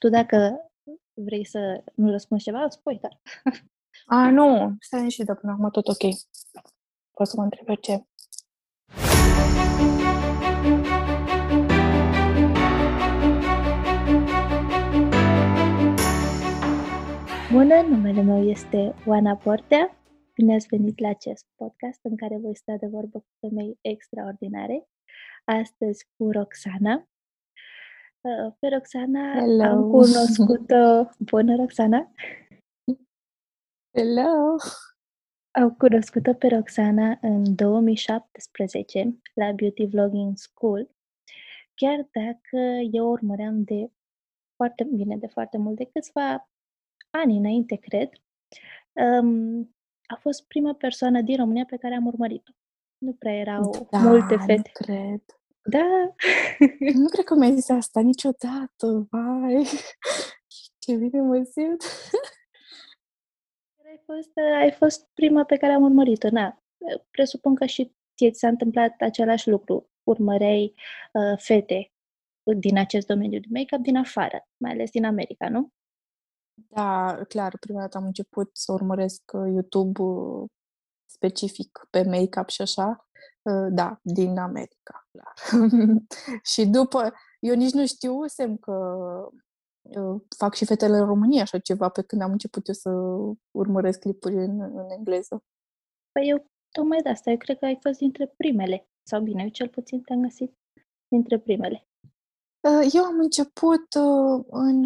Tu dacă vrei să nu răspunzi ceva, îți spui, dar... A, nu, stai și de până acum tot ok. Poți să mă întreb ce. Bună, numele meu este Oana Portea. Bine ați venit la acest podcast în care voi sta de vorbă cu femei extraordinare. Astăzi cu Roxana. Uh, pe Roxana Hello. am cunoscut-o... Bună, Roxana! Hello! Am cunoscut-o pe Roxana în 2017 la Beauty Vlogging School, chiar dacă eu urmăream de foarte bine, de foarte mult, de câțiva ani înainte, cred. Um, a fost prima persoană din România pe care am urmărit-o. Nu prea erau Da, multe nu fete. cred. Da, Nu cred că mi-ai zis asta niciodată, vai! Ce bine mă simt! ai fost, ai fost prima pe care am urmărit-o. Na, presupun că și ție ți s-a întâmplat același lucru. Urmăreai uh, fete din acest domeniu de make-up din afară, mai ales din America, nu? Da, clar, prima dată am început să urmăresc uh, YouTube uh, specific pe make-up și așa. Uh, Da, din America, clar. și după, eu nici nu știusem că uh, fac și fetele în România așa ceva, pe când am început eu să urmăresc clipuri în, în engleză. Păi eu, tocmai de asta, eu cred că ai fost dintre primele. Sau bine, eu cel puțin te-am găsit dintre primele. Uh, Eu am început uh, în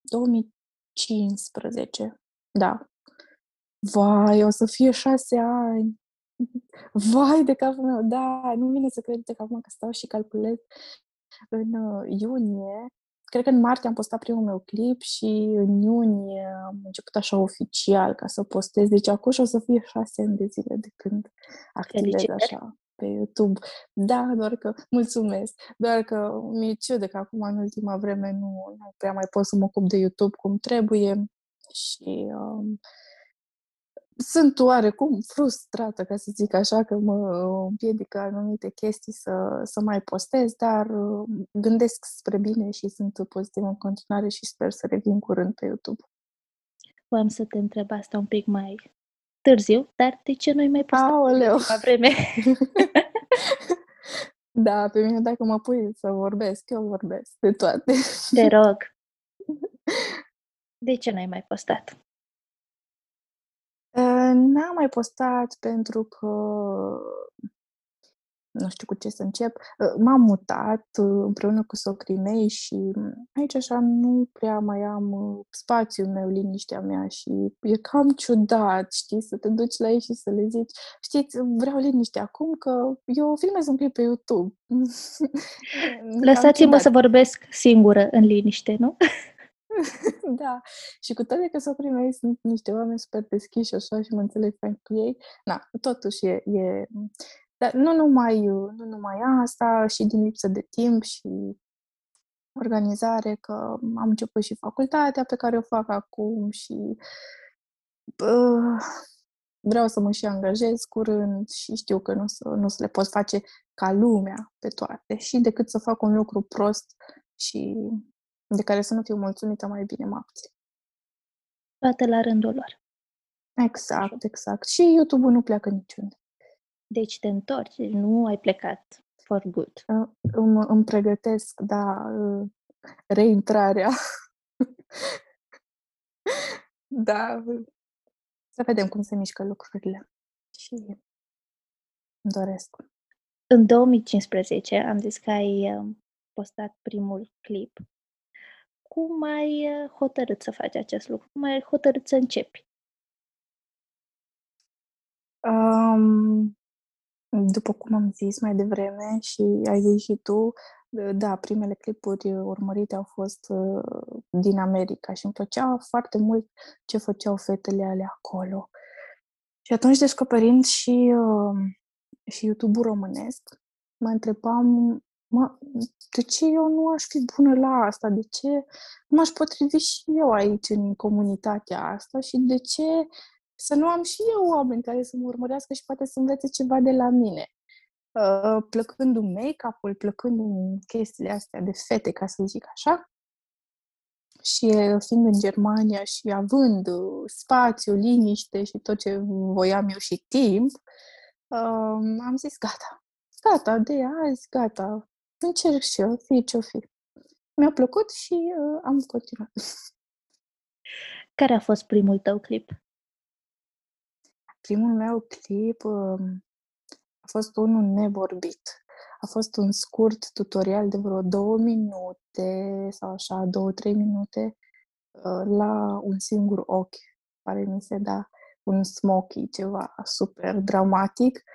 2015. Da. Vai, o să fie șase ani. Vai de capul meu, da, nu vine să cred că acum că stau și calculez. În uh, iunie, cred că în martie am postat primul meu clip și în iunie am început așa oficial ca să postez. Deci acum și o să fie șase ani de zile de când activez Felicitări! așa pe YouTube. Da, doar că mulțumesc. Doar că mi-e ciudă că acum în ultima vreme nu, nu prea mai pot să mă ocup de YouTube cum trebuie și um, sunt oarecum frustrată, ca să zic așa, că mă împiedică anumite chestii să, să mai postez, dar uh, gândesc spre bine și sunt pozitivă în continuare și sper să revin curând pe YouTube. Voiam să te întreb asta un pic mai târziu, dar de ce nu-i mai postat Aoleu! ceva vreme? Da, pe mine dacă mă pui să vorbesc, eu vorbesc de toate. Te rog, de ce n-ai mai postat? Uh, N-am mai postat pentru că nu știu cu ce să încep. Uh, M-am mutat uh, împreună cu socrii mei și aici așa nu prea mai am uh, spațiul meu, liniștea mea și e cam ciudat, știi, să te duci la ei și să le zici, știți, vreau liniște acum că eu filmez un clip pe YouTube. E cam Lăsați-mă ciudat. să vorbesc singură în liniște, nu? Da, și cu toate că socrii mei sunt niște oameni super deschiși așa și mă înțeleg fain cu ei, na, totuși e, e... Dar nu numai, nu numai asta, și din lipsă de timp și organizare, că am început și facultatea pe care o fac acum și uh, vreau să mă și angajez curând și știu că nu o să, nu o să le pot face ca lumea pe toate. Și decât să fac un lucru prost și de care să nu fiu mulțumită, mai bine mă abțin. Toate la rândul lor. Exact, exact. Și YouTube-ul nu pleacă niciunde. Deci te întorci, deci nu ai plecat for good. Uh, Îmi, îmi pregătesc, da, uh, reintrarea. da, să vedem cum se mișcă lucrurile. Și îmi doresc. În 2015 am zis că ai uh, postat primul clip. Cum ai uh, hotărât să faci acest lucru? Cum ai hotărât să începi? Um, după cum am zis mai devreme și ai zis și tu, da, primele clipuri urmărite au fost uh, din America și îmi plăcea foarte mult ce făceau fetele alea acolo. Și atunci, descoperind și, uh, și YouTube-ul românesc, mă întrebam, mă, de ce eu nu aș fi bună la asta? De ce nu m-aș potrivi și eu aici, în comunitatea asta? Și de ce să nu am și eu oameni care să mă urmărească și poate să învețe ceva de la mine? Uh, plăcând în make-up-ul, plăcând în chestiile astea de fete, ca să zic așa. Și fiind în Germania și având uh, spațiu, liniște și tot ce voiam eu și timp, um, am zis gata, gata, de azi, gata, încerc și eu, fi ce-o fi. Mi-a plăcut și uh, am continuat. Care a fost primul tău clip? Primul meu clip uh, a fost unul nevorbit. A fost un scurt tutorial de vreo două minute sau așa, două, trei minute uh, la un singur ochi, care mi se da un smoky, ceva super dramatic, uh,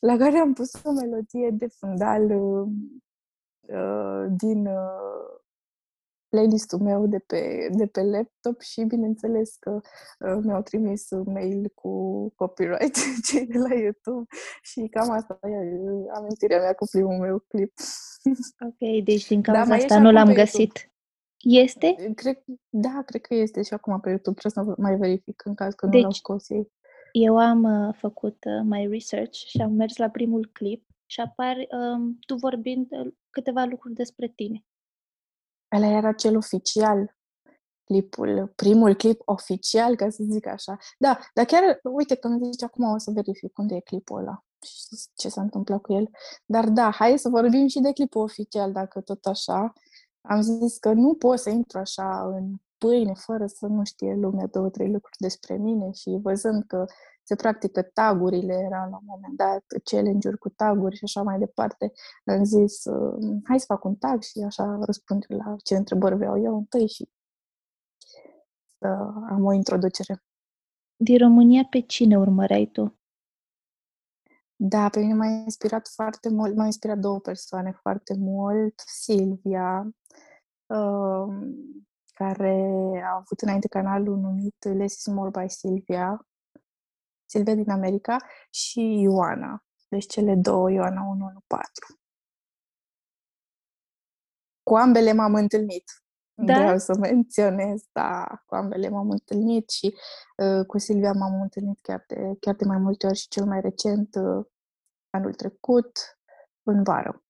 la care am pus o melodie de fundal uh, uh din uh, playlistul meu de pe, de pe laptop și bineînțeles că uh, mi-au trimis un mail cu copyright cei de la YouTube și cam asta e uh, amintirea mea cu primul meu clip. Ok, deci din da, cauza da, asta nu l-am găsit. Este? Cred, da, cred că este și acum pe YouTube. Trebuie să mai verific în caz că deci, nu l-au scos ei. Eu am uh, făcut uh, my research și am mers la primul clip și apar um, tu vorbind uh, câteva lucruri despre tine. Ăla era cel oficial, clipul, primul clip oficial, ca să zic așa. Da, dar chiar, uite, când zici acum o să verific unde e clipul ăla și ce s-a întâmplat cu el. Dar da, hai să vorbim și de clipul oficial, dacă tot așa. Am zis că nu pot să intru așa în pâine fără să nu știe lumea două, trei lucruri despre mine și văzând că se practică tagurile, era la un moment dat challenge-uri cu taguri și așa mai departe. Am zis, uh, hai să fac un tag și așa răspund la ce întrebări vreau eu întâi și să am o introducere. Din România, pe cine urmăreai tu? Da, pe mine m-a inspirat foarte mult, m-a inspirat două persoane foarte mult. Silvia, uh, care a avut înainte canalul numit Less is More by Silvia, Silvia din America și Ioana. Deci cele două, Ioana 114. Cu ambele m-am întâlnit. Da? Vreau să menționez, da, cu ambele m-am întâlnit și uh, cu Silvia m-am întâlnit chiar de, chiar de mai multe ori și cel mai recent, uh, anul trecut, în vară.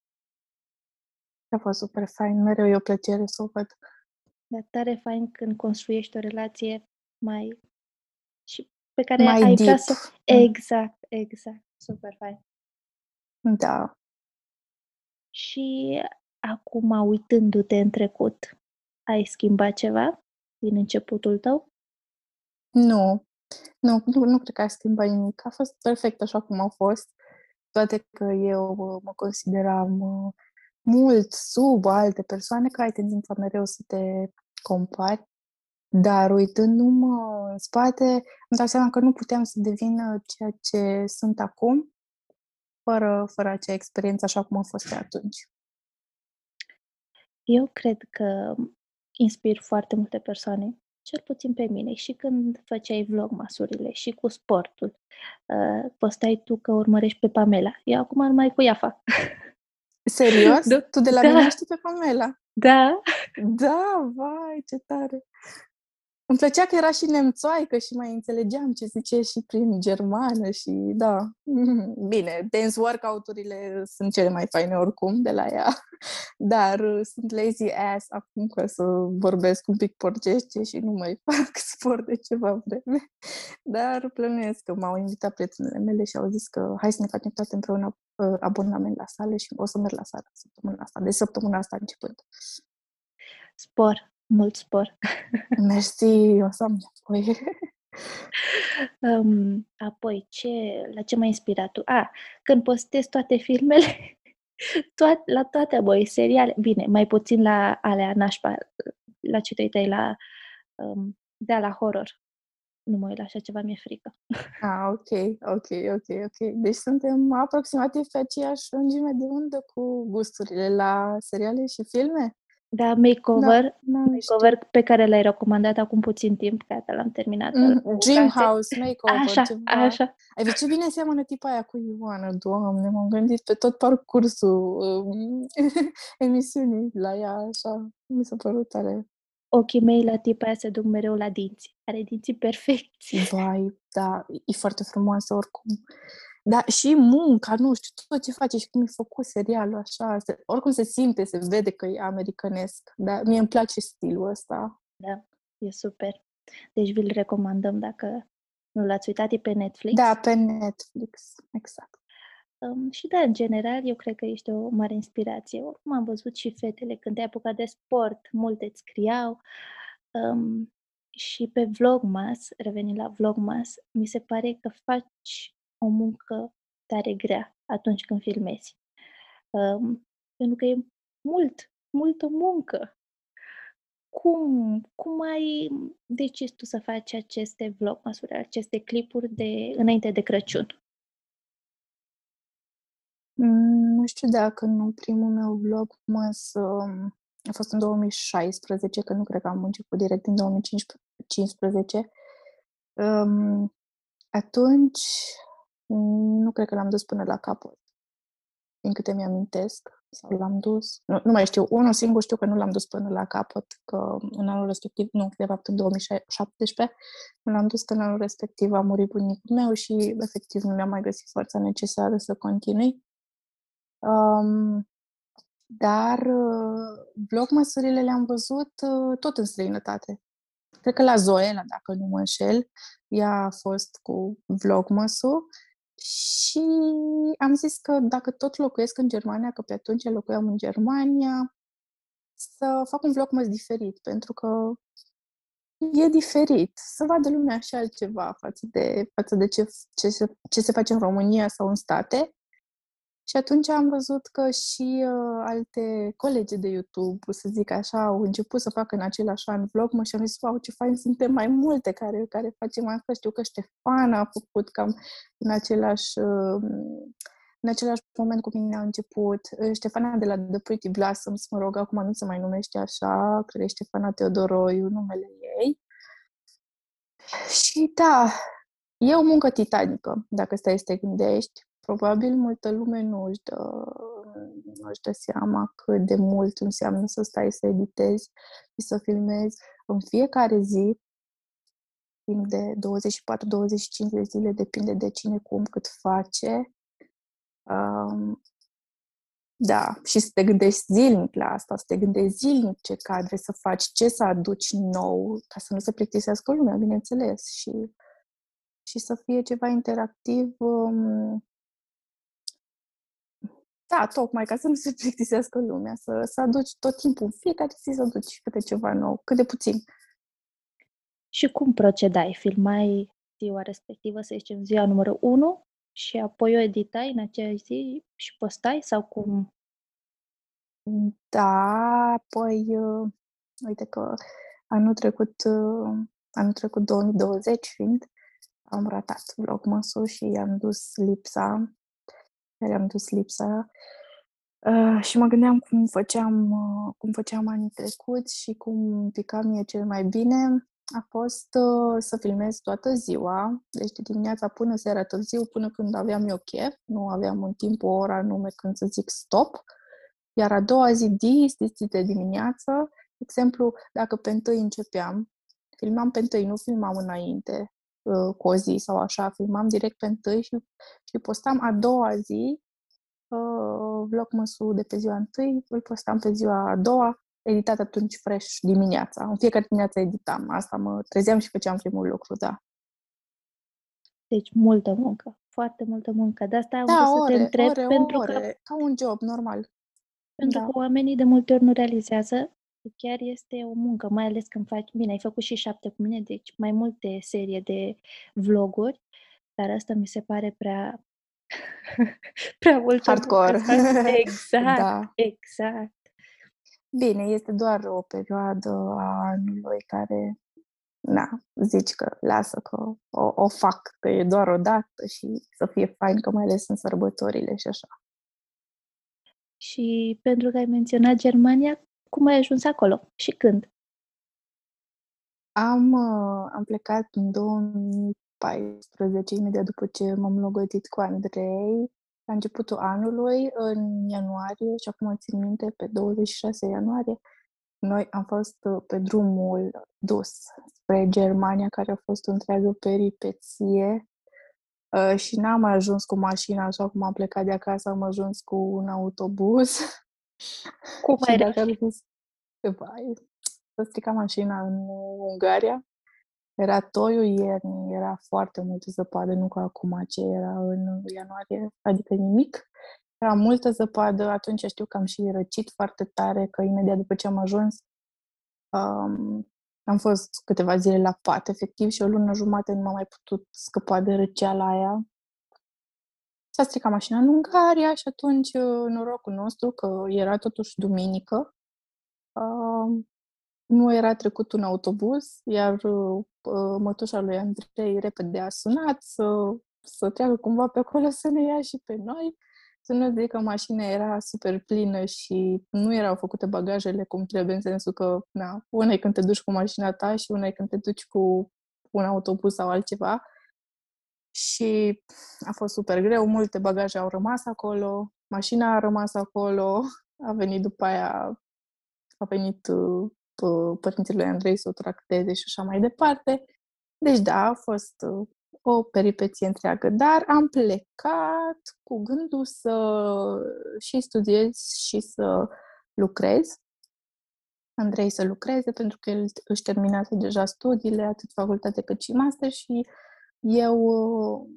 A fost super fain, mereu e o plăcere să o văd. Dar tare fain când construiești o relație mai și pe care mai ai deep. vrea să... Mm. Exact, exact. Super fain. Da. Și acum, uitându-te în trecut, ai schimbat ceva din începutul tău? Nu. Nu, nu, nu cred că a schimbat nimic. A fost perfect așa cum a fost. Toate că eu mă consideram uh, mult sub alte persoane, că ai tendința mereu să te compari dar uitându-mă în spate, îmi dau seama că nu puteam să devin ceea ce sunt acum fără, fără acea experiență așa cum a fost de atunci. Eu cred că inspir foarte multe persoane, cel puțin pe mine, și când făceai vlog masurile și cu sportul. Uh, postai tu că urmărești pe Pamela. Eu acum numai cu ea fac. Serios? Da. Tu de la da. mine știi pe Pamela? Da. Da, vai, ce tare! Îmi plăcea că era și nemțoaică și mai înțelegeam ce zice și prin germană și da. Bine, dance workout-urile sunt cele mai faine oricum de la ea, dar uh, sunt lazy ass acum că să vorbesc un pic porcește și nu mai fac sport de ceva vreme. Dar plănuiesc că m-au invitat prietenele mele și au zis că hai să ne facem toate împreună uh, abonament la sală și o să merg la sală săptămâna asta, de săptămâna asta începând. Spor, mult spor. Mersi, o să am nevoie. um, apoi, ce, la ce m-a inspirat tu? A, când postezi toate filmele, toat, la toate, băi, seriale, bine, mai puțin la alea nașpa, la ce te uitai la, um, da, la horror. Nu mă uit la așa ceva, mi-e frică. Ah, ok, ok, ok, ok. Deci suntem aproximativ pe aceeași lungime de undă cu gusturile la seriale și filme? Da, makeover, da, makeover pe care l-ai recomandat acum puțin timp, gata, l-am terminat. Mm, Dream House, makeover, așa, ceva. Așa, Ai văzut ce bine seamănă tipa aia cu Ioana, doamne, m-am gândit pe tot parcursul um, emisiunii la ea, așa, mi s-a părut tare. Ochii mei la tipa aia se duc mereu la dinți. Are dinții perfecți. Vai, da, e foarte frumoasă oricum. Da, și munca, nu știu, tot ce face și cum e făcut serialul așa, se, oricum se simte, se vede că e americanesc, dar mie îmi place stilul ăsta. Da, e super. Deci vi-l recomandăm dacă nu l-ați uitat, e pe Netflix. Da, pe Netflix, exact. Um, și da, în general, eu cred că ești o mare inspirație. Oricum am văzut și fetele când te-ai apucat de sport, multe îți scriau. Um, și pe Vlogmas, revenind la Vlogmas, mi se pare că faci o muncă tare grea atunci când filmezi. Um, pentru că e mult, multă muncă. Cum, cum ai decis tu să faci aceste vlogmasuri, aceste clipuri de înainte de Crăciun? Mm, nu știu dacă nu primul meu vlog mă um, a fost în 2016, că nu cred că am început direct în 2015. Um, atunci nu cred că l-am dus până la capăt, din câte mi-amintesc, sau l-am dus, nu, nu mai știu, unul singur știu că nu l-am dus până la capăt, că în anul respectiv, nu, de fapt în 2017, nu l-am dus că în anul respectiv a murit bunicul meu și efectiv nu mi-am mai găsit forța necesară să continui. Um, dar uh, vlogmasurile le-am văzut uh, tot în străinătate. Cred că la Zoela, dacă nu mă înșel, ea a fost cu vlogmasul și am zis că dacă tot locuiesc în Germania, că pe atunci locuiam în Germania, să fac un vlogmas diferit, pentru că e diferit. Să vadă lumea și altceva față de, față de ce, ce, se, ce se face în România sau în state. Și atunci am văzut că și uh, alte colegi de YouTube, să zic așa, au început să facă în același an vlog, mă și am zis, wow, ce fain, suntem mai multe care, care facem asta. Știu că Ștefan a făcut cam în același, uh, în același moment cu mine a început. Uh, Ștefana de la The Pretty Blossoms, mă rog, acum nu se mai numește așa, cred că e Ștefana Teodoroiu, numele ei. Și da, e o muncă titanică, dacă stai să te gândești probabil multă lume nu își dă, nu își dă seama cât de mult înseamnă să stai să editezi și să filmezi în fiecare zi, timp de 24-25 de zile, depinde de cine, cum, cât face. Um, da, și să te gândești zilnic la asta, să te gândești zilnic ce cadre să faci, ce să aduci nou, ca să nu se plictisească lumea, bineînțeles, și, și să fie ceva interactiv um, da, tocmai, ca să nu se plictisească lumea, să, să aduci tot timpul, fiecare zi să aduci câte ceva nou, cât de puțin. Și cum procedai? Filmai ziua respectivă, să zicem, ziua numărul 1 și apoi o editai în acea zi și postai sau cum? Da, păi, uh, uite că anul trecut, uh, anul trecut 2020 fiind, am ratat vlogmasul și i-am dus lipsa care am dus lipsa. Uh, și mă gândeam cum făceam, uh, cum făceam anii trecuți și cum pica mie cel mai bine. A fost uh, să filmez toată ziua, deci de dimineața până seara târziu, până când aveam eu chef, nu aveam un timp, o oră anume când să zic stop, iar a doua zi, dis, dis, de dimineață, de exemplu, dacă pe întâi începeam, filmam pe întâi, nu filmam înainte, uh, cu o zi sau așa, filmam direct pe întâi și, și postam a doua zi uh, vlogmasul de pe ziua întâi, îl postam pe ziua a doua, editat atunci fresh dimineața. În fiecare dimineață editam. Asta mă trezeam și făceam primul lucru, da. Deci multă muncă, foarte multă muncă. De asta am da, ore, să te întreb ore, pentru ore, că ca un job normal. Pentru da. că oamenii de multe ori nu realizează chiar este o muncă, mai ales când faci, bine, ai făcut și șapte cu mine, deci mai multe serie de vloguri, dar asta mi se pare prea prea mult. Hardcore. Exact, da. exact. Bine, este doar o perioadă a anului care, na, zici că lasă că o, o fac, că e doar o dată și să fie fain, că mai ales în sărbătorile și așa. Și pentru că ai menționat Germania, cum ai ajuns acolo și când? Am, uh, am plecat în 2014, imediat după ce m-am logodit cu Andrei, la începutul anului, în ianuarie, și acum țin minte, pe 26 ianuarie, noi am fost uh, pe drumul dus spre Germania, care a fost o întreagă peripeție. Uh, și n-am mai ajuns cu mașina așa cum am plecat de acasă, am ajuns cu un autobuz. Cum și ai dacă reușit? ar fi vai, să strica mașina în Ungaria. Era toiul ierni, era foarte multă zăpadă, nu ca acum ce era în ianuarie, adică nimic. Era multă zăpadă, atunci știu că am și răcit foarte tare, că imediat după ce am ajuns um, am fost câteva zile la pat, efectiv, și o lună jumate nu m-am mai putut scăpa de răceala aia. S-a stricat mașina în Ungaria și atunci uh, norocul nostru că era totuși duminică. Uh, nu era trecut un autobuz, iar uh, mătușa lui Andrei repede a sunat să, să treacă cumva pe acolo să ne ia și pe noi. Să nu zic că mașina era super plină și nu erau făcute bagajele cum trebuie, în sensul că, na, una e când te duci cu mașina ta și una e când te duci cu un autobuz sau altceva. Și a fost super greu, multe bagaje au rămas acolo, mașina a rămas acolo, a venit după aia, a venit uh, părinții lui Andrei să o tracteze și așa mai departe. Deci da, a fost uh, o peripeție întreagă, dar am plecat cu gândul să și studiez și să lucrez. Andrei să lucreze pentru că el își terminase deja studiile, atât facultate cât și master și eu,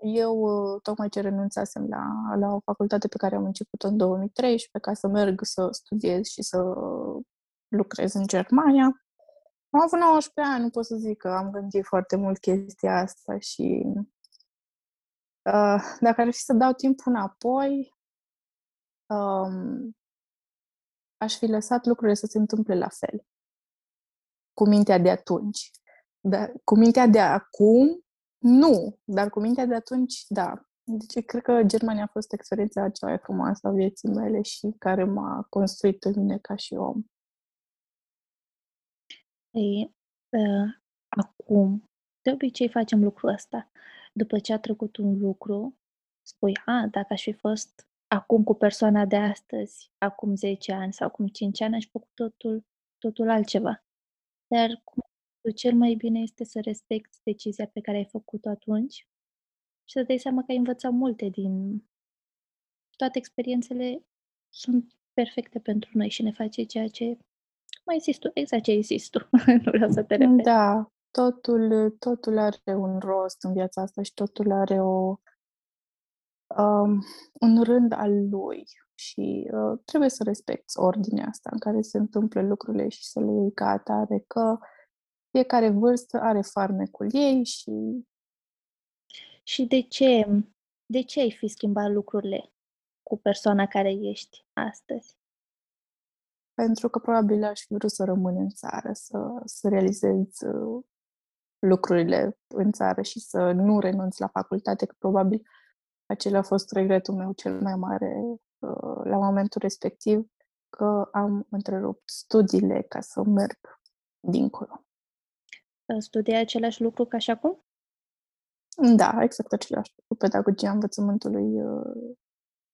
eu tocmai ce renunțasem la, la o facultate pe care am început în 2013 ca să merg să studiez și să lucrez în Germania. Am avut 19 ani, nu pot să zic că am gândit foarte mult chestia asta și uh, dacă ar fi să dau timpul înapoi, um, aș fi lăsat lucrurile să se întâmple la fel. Cu mintea de atunci. Dar cu mintea de acum, nu. Dar cu mintea de atunci, da. Deci, cred că Germania a fost experiența cea mai frumoasă a vieții mele și care m-a construit pe mine ca și om. Păi, uh, acum, de obicei facem lucrul ăsta. După ce a trecut un lucru, spui, a, dacă aș fi fost acum cu persoana de astăzi, acum 10 ani sau acum 5 ani, aș fi făcut totul, totul altceva. Dar cum cel mai bine este să respecti decizia pe care ai făcut-o atunci și să dai seama că ai învățat multe din toate experiențele sunt perfecte pentru noi și ne face ceea ce mai zis tu, exact ce ai zis tu. nu vreau să te repet. Da, totul, totul are un rost în viața asta și totul are o, um, un rând al lui și uh, trebuie să respecti ordinea asta în care se întâmplă lucrurile și să le iei ca atare, că fiecare vârstă are farmecul ei și... Și de ce, de ce ai fi schimbat lucrurile cu persoana care ești astăzi? pentru că probabil aș fi vrut să rămân în țară, să, să realizez uh, lucrurile în țară și să nu renunț la facultate, că probabil acela a fost regretul meu cel mai mare uh, la momentul respectiv, că am întrerupt studiile ca să merg dincolo. Studiai același lucru ca și acum? Da, exact același lucru, pedagogia învățământului uh,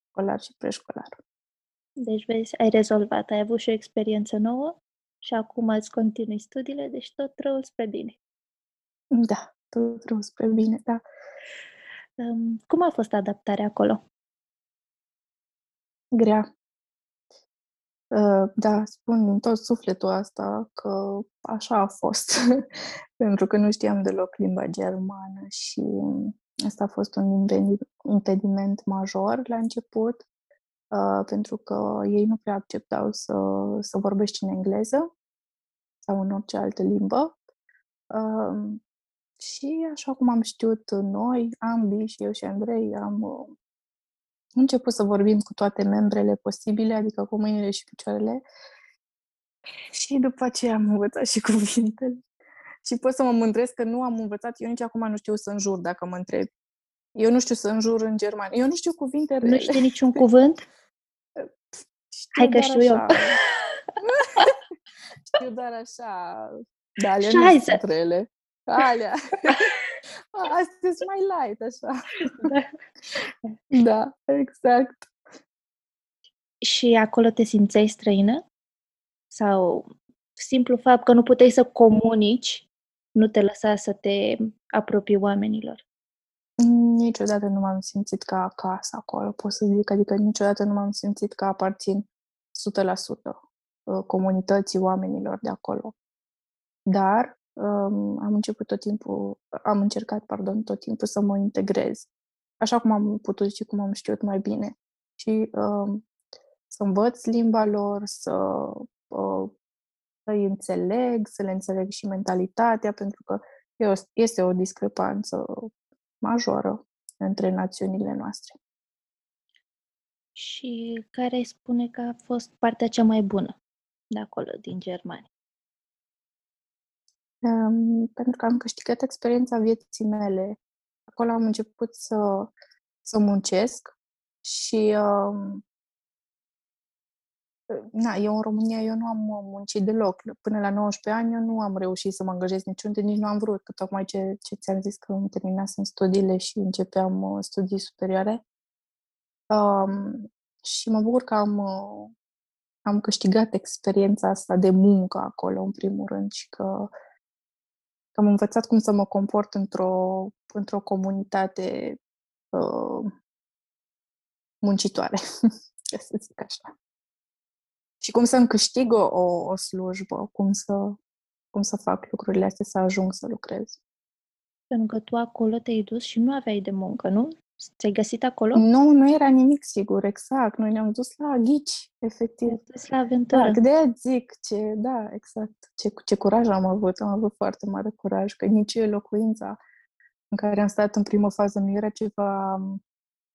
școlar și preșcolar. Deci, vezi, ai rezolvat, ai avut și o experiență nouă și acum îți continui studiile, deci tot răul spre bine. Da, tot răul spre bine, da. Um, cum a fost adaptarea acolo? Grea. Uh, da, spun din tot sufletul asta că așa a fost, pentru că nu știam deloc limba germană și asta a fost un impediment major la început uh, pentru că ei nu prea acceptau să, să vorbești în engleză sau în orice altă limbă. Uh, și așa cum am știut noi, ambii, și eu și Andrei, am uh, început să vorbim cu toate membrele posibile, adică cu mâinile și picioarele. Și după aceea am învățat și cuvintele. Și pot să mă mândresc că nu am învățat, eu nici acum nu știu să înjur dacă mă întreb. Eu nu știu să înjur în german. Eu nu știu cuvinte Nu știi niciun cuvânt? Știu Hai că știu așa. eu. știu doar așa. Da, alea Și nu hai sunt să- rele. Alea. Astea sunt mai light, așa. Da, exact. Și acolo te simțeai străină? Sau simplu fapt că nu puteai să comunici nu te lăsa să te apropii oamenilor? Mm, niciodată nu m-am simțit ca acasă acolo, pot să zic. Adică niciodată nu m-am simțit că aparțin 100% uh, comunității oamenilor de acolo. Dar um, am început tot timpul, am încercat, pardon, tot timpul să mă integrez. Așa cum am putut și cum am știut mai bine. Și um, să învăț limba lor, să uh, să-i înțeleg, să le înțeleg și mentalitatea, pentru că este o discrepanță majoră între națiunile noastre. Și care îi spune că a fost partea cea mai bună de acolo, din Germania? Um, pentru că am câștigat experiența vieții mele. Acolo am început să, să muncesc și um, na, eu în România eu nu am muncit deloc. Până la 19 ani eu nu am reușit să mă angajez niciunde, nici nu am vrut, că tocmai ce, ce ți-am zis că îmi terminasem studiile și începeam uh, studii superioare. Um, și mă bucur că am, uh, am câștigat experiența asta de muncă acolo, în primul rând, și că, că am învățat cum să mă comport într-o, într-o comunitate uh, muncitoare, să zic așa și cum să-mi câștig o, o slujbă, cum să, cum să fac lucrurile astea să ajung să lucrez. Pentru că tu acolo te-ai dus și nu aveai de muncă, nu? Ți-ai găsit acolo? Nu, nu era nimic sigur, exact. Noi ne-am dus la ghici, efectiv. Ne-am dus la aventură. Da, de zic, ce, da, exact. Ce, ce curaj am avut, am avut foarte mare curaj, că nici locuința în care am stat în primă fază nu era ceva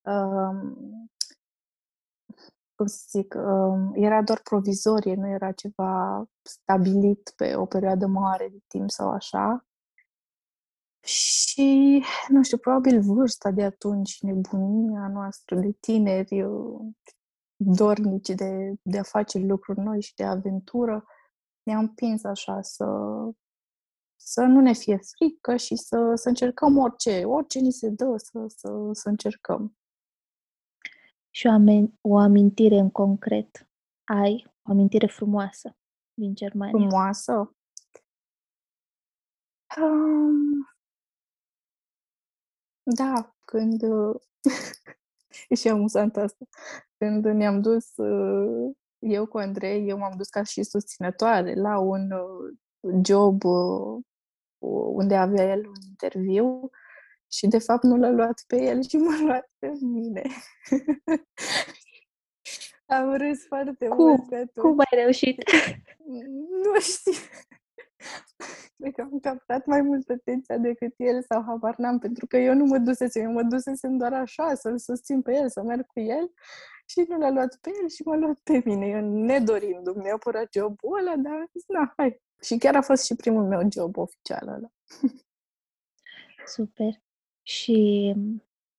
um, cum să zic, um, era doar provizorie, nu era ceva stabilit pe o perioadă mare de timp sau așa. Și, nu știu, probabil vârsta de atunci, nebunia noastră de tineri, dornici de, de a face lucruri noi și de aventură, ne-a împins așa să, să nu ne fie frică și să, să încercăm orice, orice ni se dă, să, să, să încercăm și o, amen- o amintire în concret. Ai o amintire frumoasă din Germania? Frumoasă? Um, da, când... e și amuzant asta. Când ne-am dus, uh, eu cu Andrei, eu m-am dus ca și susținătoare la un uh, job uh, unde avea el un interviu și de fapt nu l-a luat pe el și m-a luat pe mine. Am râs foarte Cum? mult atunci. Cum ai reușit? Nu știu. Cred că am captat mai mult atenția decât el sau habar n-am, pentru că eu nu mă dusesem, eu mă dusesem doar așa, să-l susțin pe el, să merg cu el și nu l-a luat pe el și m-a luat pe mine, eu nedorindu-mi neapărat jobul ăla, dar na, hai. Și chiar a fost și primul meu job oficial ăla. Super. Și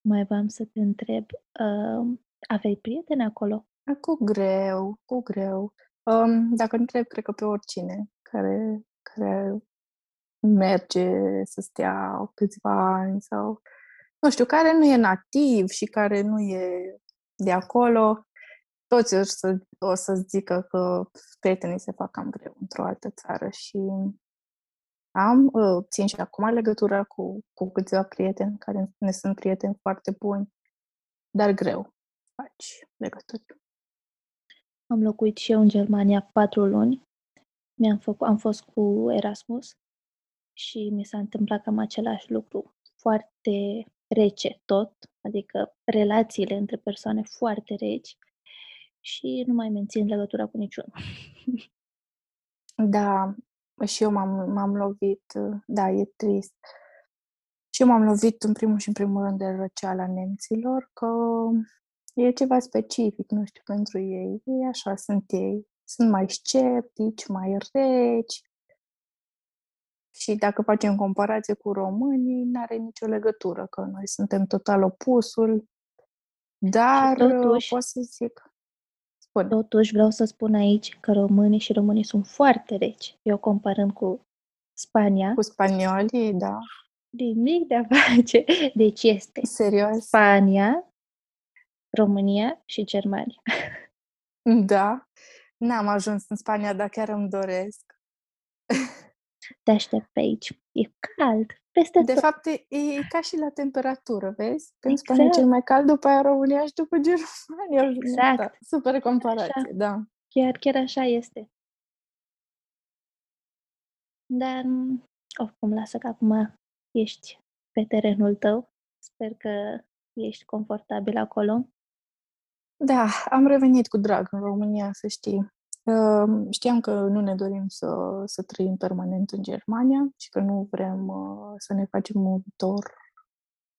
mai v-am să te întreb, uh, aveai prieteni acolo? Cu greu, cu greu. Um, dacă întreb, cred că pe oricine care, care merge să stea câțiva ani sau, nu știu, care nu e nativ și care nu e de acolo, toți o să, o să zică că prietenii se fac cam greu într-o altă țară și am, uh, țin și acum legătura cu, cu câțiva prieteni care ne sunt prieteni foarte buni, dar greu faci legături. Am locuit și eu în Germania patru luni. Mi-am făcut, am fost cu Erasmus și mi s-a întâmplat cam același lucru. Foarte rece tot, adică relațiile între persoane foarte reci și nu mai mențin legătura cu niciunul. Da, și eu m-am, m-am lovit, da, e trist. Și eu m-am lovit în primul și în primul rând de răceala nemților, că e ceva specific, nu știu, pentru ei. E așa, sunt ei. Sunt mai sceptici, mai reci. Și dacă facem comparație cu românii, nu are nicio legătură, că noi suntem total opusul. Dar totuși, pot să zic, Spune. Totuși vreau să spun aici că românii și românii sunt foarte reci. Eu comparând cu Spania. Cu spaniolii, da. Nimic de a face. Deci este Serios? Spania, România și Germania. Da. N-am ajuns în Spania, dar chiar îmi doresc. te aștept pe aici. E cald, peste De tot. fapt, e, e ca și la temperatură, vezi? Când Exact. Spania e cel mai cald, după aia România și după Germania. Exact. Da, super comparație, Așa. da. Chiar, chiar așa este. Dar, m, oricum, lasă că acum ești pe terenul tău. Sper că ești confortabil acolo. Da, am revenit cu drag în România, să știi. Uh, Știam că nu ne dorim să, să trăim permanent în Germania și că nu vrem uh, să ne facem un viitor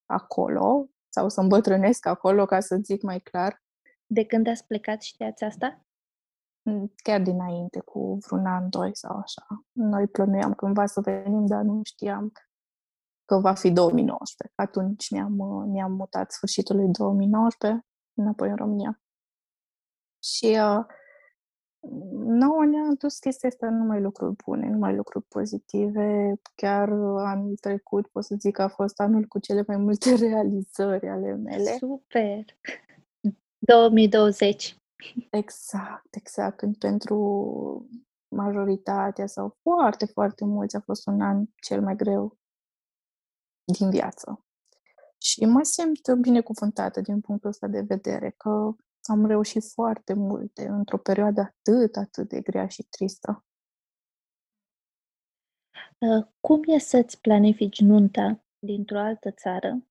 acolo sau să îmbătrânesc acolo, ca să zic mai clar. De când ați plecat, știați asta? Mm, Chiar dinainte, cu vreun an, doi sau așa. Noi plănuiam cândva să venim, dar nu știam că va fi 2019. Atunci ne-am, uh, ne-am mutat sfârșitul lui 2019 înapoi în România. Și uh, nouă ne-a dus chestia asta numai lucruri bune, numai lucruri pozitive. Chiar uh, anul trecut pot să zic că a fost anul cu cele mai multe realizări ale mele. Super! 2020. Exact, exact. Când pentru majoritatea sau foarte, foarte mulți a fost un an cel mai greu din viață. Și mă simt binecuvântată din punctul ăsta de vedere, că am reușit foarte multe într-o perioadă atât, atât de grea și tristă. Uh, Cum e să-ți planifici nunta dintr-o altă țară?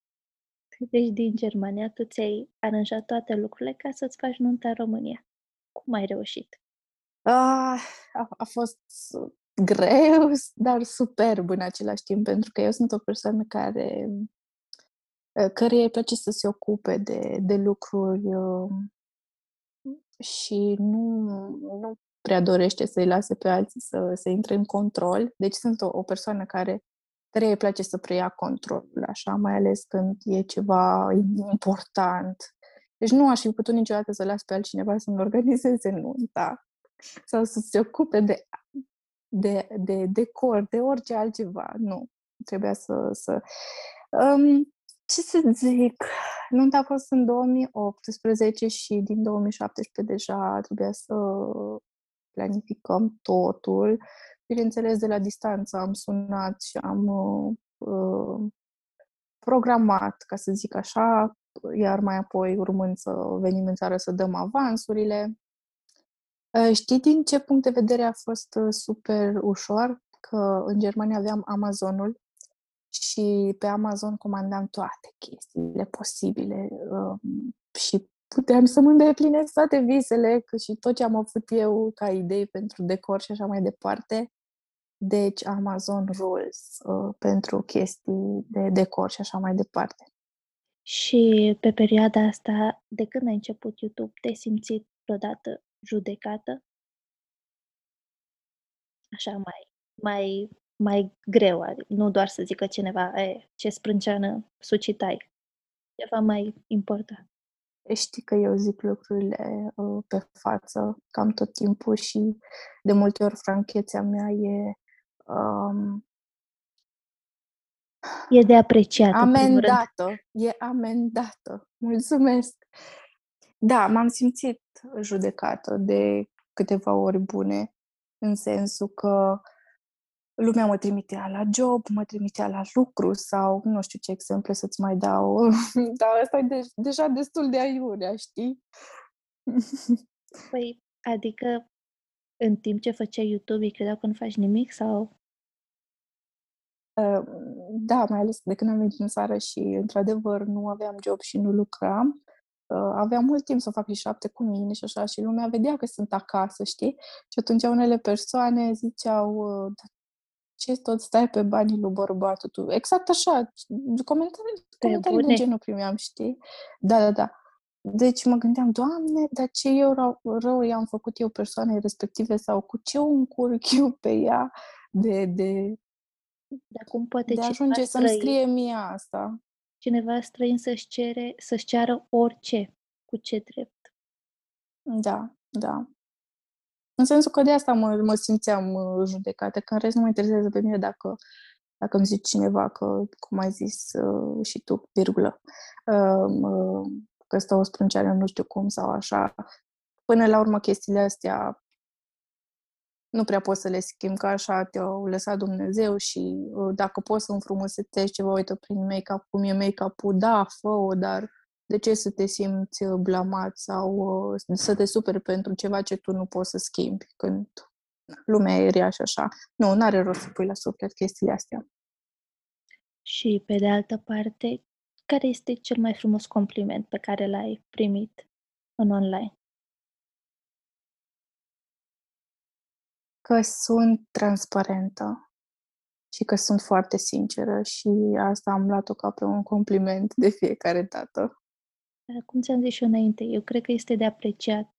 Deci din Germania, tu ți-ai aranjat toate lucrurile ca să-ți faci nunta în România. Cum ai reușit? Ah, a, a fost greu, dar superb în același timp, pentru că eu sunt o persoană care căreia îi place să se ocupe de, de lucruri uh, și nu, nu prea dorește să-i lase pe alții să, să intre în control. Deci sunt o, o persoană care care îi place să preia controlul, așa, mai ales când e ceva important. Deci nu aș fi putut niciodată să las pe altcineva să-mi organizeze nunta sau să se ocupe de, de, de decor, de orice altceva. Nu. Trebuia să... să um, ce să zic? Nunta a fost în 2018 și din 2017 deja trebuia să planificăm totul. Bineînțeles, de la distanță am sunat și am uh, uh, programat, ca să zic așa, iar mai apoi, urmând să venim în țară să dăm avansurile. Uh, știți din ce punct de vedere a fost uh, super ușor? Că în Germania aveam Amazonul și pe Amazon comandam toate chestiile posibile uh, și puteam să mă îndeplinesc toate visele, cât și tot ce am avut eu ca idei pentru decor și așa mai departe. Deci Amazon Rules uh, pentru chestii de decor și așa mai departe. Și pe perioada asta, de când ai început YouTube, te-ai simțit vreodată judecată? Așa mai, mai, mai greu, adică nu doar să zică cineva, e, ce sprânceană sucitai, ceva mai important. Știi că eu zic lucrurile uh, pe față cam tot timpul și de multe ori franchețea mea e um, E de apreciat, în primul rând. amendată. E amendată. Mulțumesc! Da, m-am simțit judecată de câteva ori bune, în sensul că lumea mă trimitea la job, mă trimitea la lucru sau nu știu ce exemple să-ți mai dau. Dar ăsta e de- deja destul de aiurea, știi? Păi, adică în timp ce făceai YouTube, ei credeau că nu faci nimic sau... Uh, Da, mai ales de când am venit în țară și, într-adevăr, nu aveam job și nu lucram, uh, aveam mult timp să fac și șapte cu mine și așa, și lumea vedea că sunt acasă, știi? Și atunci unele persoane ziceau, uh, "Dar ce tot stai pe banii lui bărbatul tu? Exact așa, comentarii, comentarii de bune. genul primeam, știi? Da, da, da. Deci mă gândeam, Doamne, dar ce eu rău, rău i-am făcut eu persoanei respective sau cu ce o încurc eu pe ea de, de, Dar cum poate de a cineva ajunge să-mi străin, scrie mie asta. cineva străin să-și, cere, să-și ceară orice? Cu ce drept? Da, da. În sensul că de asta mă, mă simțeam uh, judecată, că în rest nu mă interesează pe mine dacă, dacă îmi zice cineva că, cum ai zis uh, și tu, virgulă, uh, uh, că stă o sprânceană nu știu cum sau așa. Până la urmă chestiile astea nu prea poți să le schimbi, că așa te-a lăsat Dumnezeu și uh, dacă poți să înfrumusețești ceva, uite, prin make-up, cum e make-up-ul, da, fă dar de ce să te simți uh, blamat sau uh, să te superi pentru ceva ce tu nu poți să schimbi când lumea e rea și așa. Nu, nu are rost să pui la suflet chestiile astea. Și, pe de altă parte, care este cel mai frumos compliment pe care l-ai primit în online? Că sunt transparentă și că sunt foarte sinceră și asta am luat-o ca pe un compliment de fiecare dată. Cum ți-am zis și înainte, eu cred că este de apreciat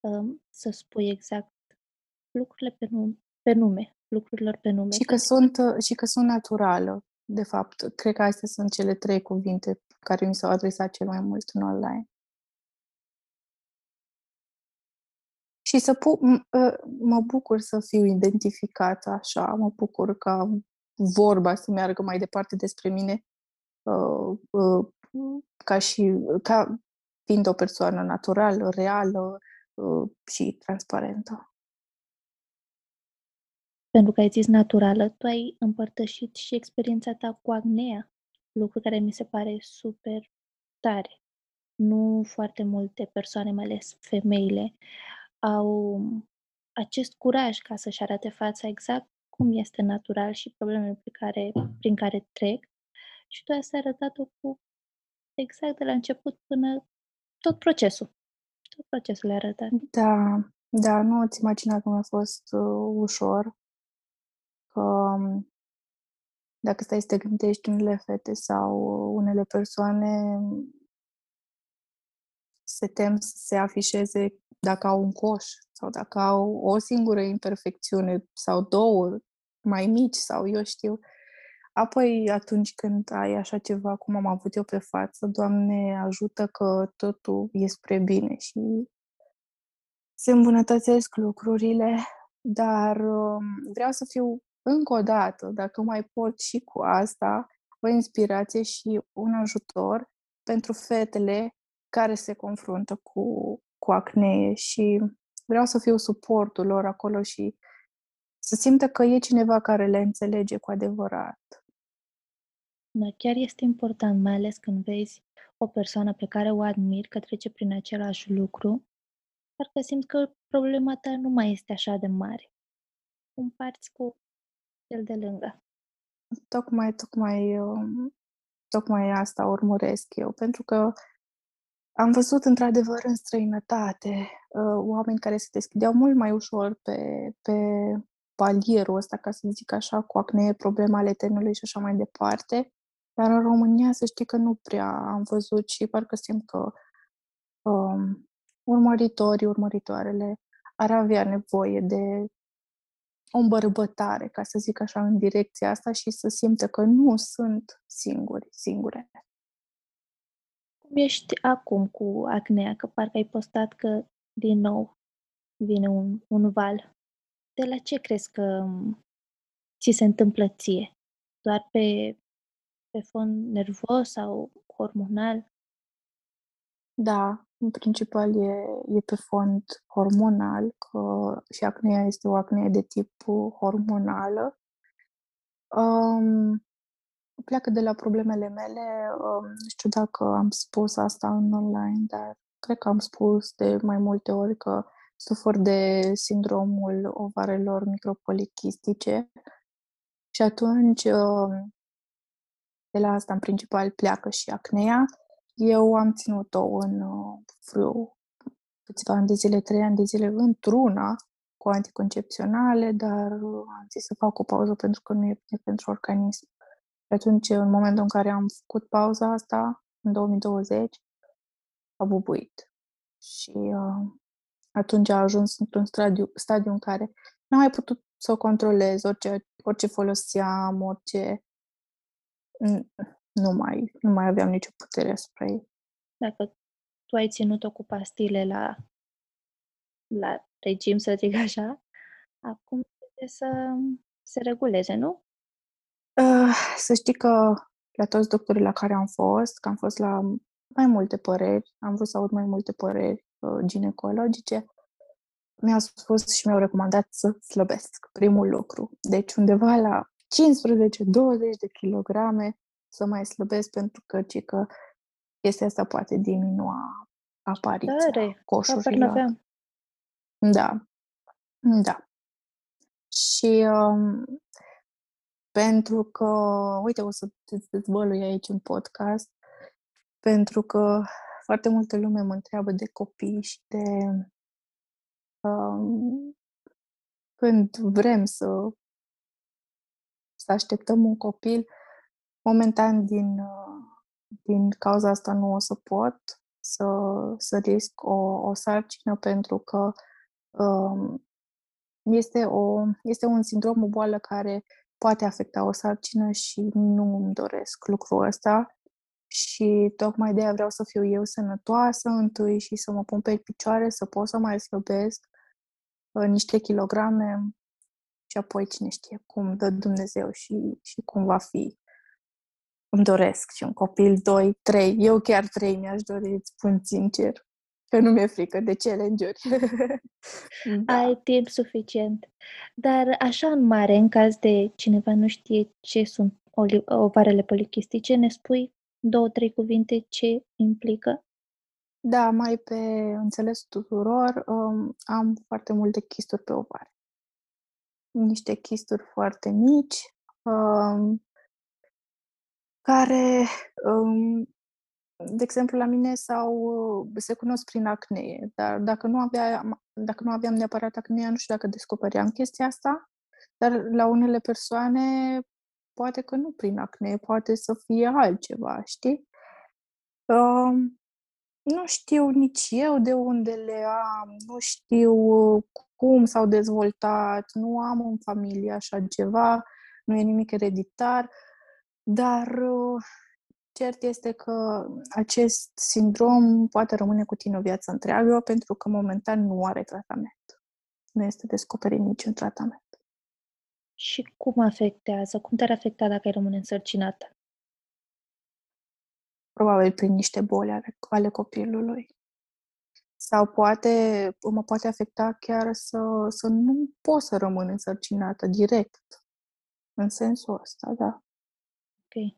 um, să spui exact lucrurile pe nume, pe nume, lucrurilor pe nume. Și că, sunt, și că sunt naturală. De fapt, cred că astea sunt cele trei cuvinte care mi s-au adresat cel mai mult în online. Și să pu- ă, mă bucur să fiu identificată așa, mă bucur ca vorba să meargă mai departe despre mine uh, uh, ca și ca fiind o persoană naturală, reală uh, și transparentă. Pentru că ai zis naturală, tu ai împărtășit și experiența ta cu acnea, lucru care mi se pare super tare. Nu foarte multe persoane, mai ales femeile, au acest curaj ca să-și arate fața exact cum este natural și problemele pe care, prin care trec. Și tu ai arătat-o cu exact de la început până tot procesul. Tot procesul ai arătat. Da, da, nu îți imagina cum a fost uh, ușor. Că um, dacă stai să te gândești unele fete sau unele persoane se tem să se afișeze dacă au un coș sau dacă au o singură imperfecțiune sau două mai mici sau eu știu. Apoi, atunci când ai așa ceva cum am avut eu pe față, Doamne ajută că totul e spre bine și se îmbunătățesc lucrurile, dar um, vreau să fiu încă o dată, dacă mai pot și cu asta, o inspirație și un ajutor pentru fetele care se confruntă cu, cu acnee și vreau să fiu suportul lor acolo și să simtă că e cineva care le înțelege cu adevărat. Da, chiar este important, mai ales când vezi o persoană pe care o admiri că trece prin același lucru, parcă simți că problema ta nu mai este așa de mare. Împarți cu cel de lângă. Tocmai, tocmai, um, tocmai asta urmăresc eu, pentru că am văzut într-adevăr în străinătate uh, oameni care se deschideau mult mai ușor pe, pe palierul ăsta, ca să zic așa, cu acne, problema ale tenului și așa mai departe. Dar în România să știi că nu prea am văzut și parcă simt că um, urmăritorii, urmăritoarele ar avea nevoie de o îmbărbătare, ca să zic așa, în direcția asta și să simtă că nu sunt singuri, singure. Cum ești acum cu acnea? Că parcă ai postat că din nou vine un, un val. De la ce crezi că ți se întâmplă ție? Doar pe, pe fond nervos sau hormonal? Da, în principal e, e pe fond hormonal, că și acnea este o acnee de tip hormonală. Um, pleacă de la problemele mele, um, nu știu dacă am spus asta în online, dar cred că am spus de mai multe ori că sufăr de sindromul ovarelor micropolichistice și atunci um, de la asta în principal pleacă și acnea eu am ținut-o în uh, vreo câțiva ani de zile, trei ani de zile, într-una cu anticoncepționale, dar uh, am zis să fac o pauză pentru că nu e bine pentru organism. Și atunci, în momentul în care am făcut pauza asta, în 2020, a bubuit. Și uh, atunci a ajuns într-un stadiu, stadiu în care nu am mai putut să o controlez, orice, orice foloseam, orice nu mai, nu mai aveam nicio putere asupra ei. Dacă tu ai ținut-o cu pastile la, la regim, să zic așa, acum trebuie să se reguleze, nu? Uh, să știi că la toți doctorii la care am fost, că am fost la mai multe păreri, am vrut să aud mai multe păreri uh, ginecologice, mi-au spus și mi-au recomandat să slăbesc, primul lucru. Deci undeva la 15-20 de kilograme să mai slăbesc pentru că, ci că chestia asta poate diminua apariția Tare! coșurilor. Da. Da. Și um, pentru că, uite, o să îți dezvălui aici un podcast, pentru că foarte multă lume mă întreabă de copii și de um, când vrem să, să așteptăm un copil. Momentan, din, din cauza asta, nu o să pot să, să risc o, o sarcină pentru că um, este, o, este un sindrom, o boală care poate afecta o sarcină și nu îmi doresc lucrul ăsta și tocmai de aia vreau să fiu eu sănătoasă întâi și să mă pun pe picioare, să pot să mai slăbesc uh, niște kilograme și apoi cine știe cum dă Dumnezeu și, și cum va fi. Îmi doresc și un copil, doi, trei, eu chiar trei mi-aș dori, îți spun sincer, că nu mi-e frică de challenge-uri. da. Ai timp suficient. Dar așa în mare, în caz de cineva nu știe ce sunt ovarele polichistice, ne spui două, trei cuvinte ce implică? Da, mai pe înțeles tuturor, um, am foarte multe chisturi pe ovare. Niște chisturi foarte mici, um, care, um, de exemplu, la mine sau se cunosc prin acnee, dar dacă nu, avea, dacă nu aveam neapărat acnea, nu știu dacă descopeream chestia asta, dar la unele persoane poate că nu prin acne, poate să fie altceva, știi? Uh, nu știu nici eu de unde le am, nu știu cum s-au dezvoltat, nu am în familie așa ceva, nu e nimic ereditar, dar uh, cert este că acest sindrom poate rămâne cu tine o viață întreagă pentru că momentan nu are tratament. Nu este descoperit niciun tratament. Și cum afectează? Cum te-ar afecta dacă ai rămâne însărcinată? Probabil prin niște boli ale, ale copilului. Sau poate, mă poate afecta chiar să, să nu pot să rămân însărcinată direct. În sensul ăsta, da. Ok.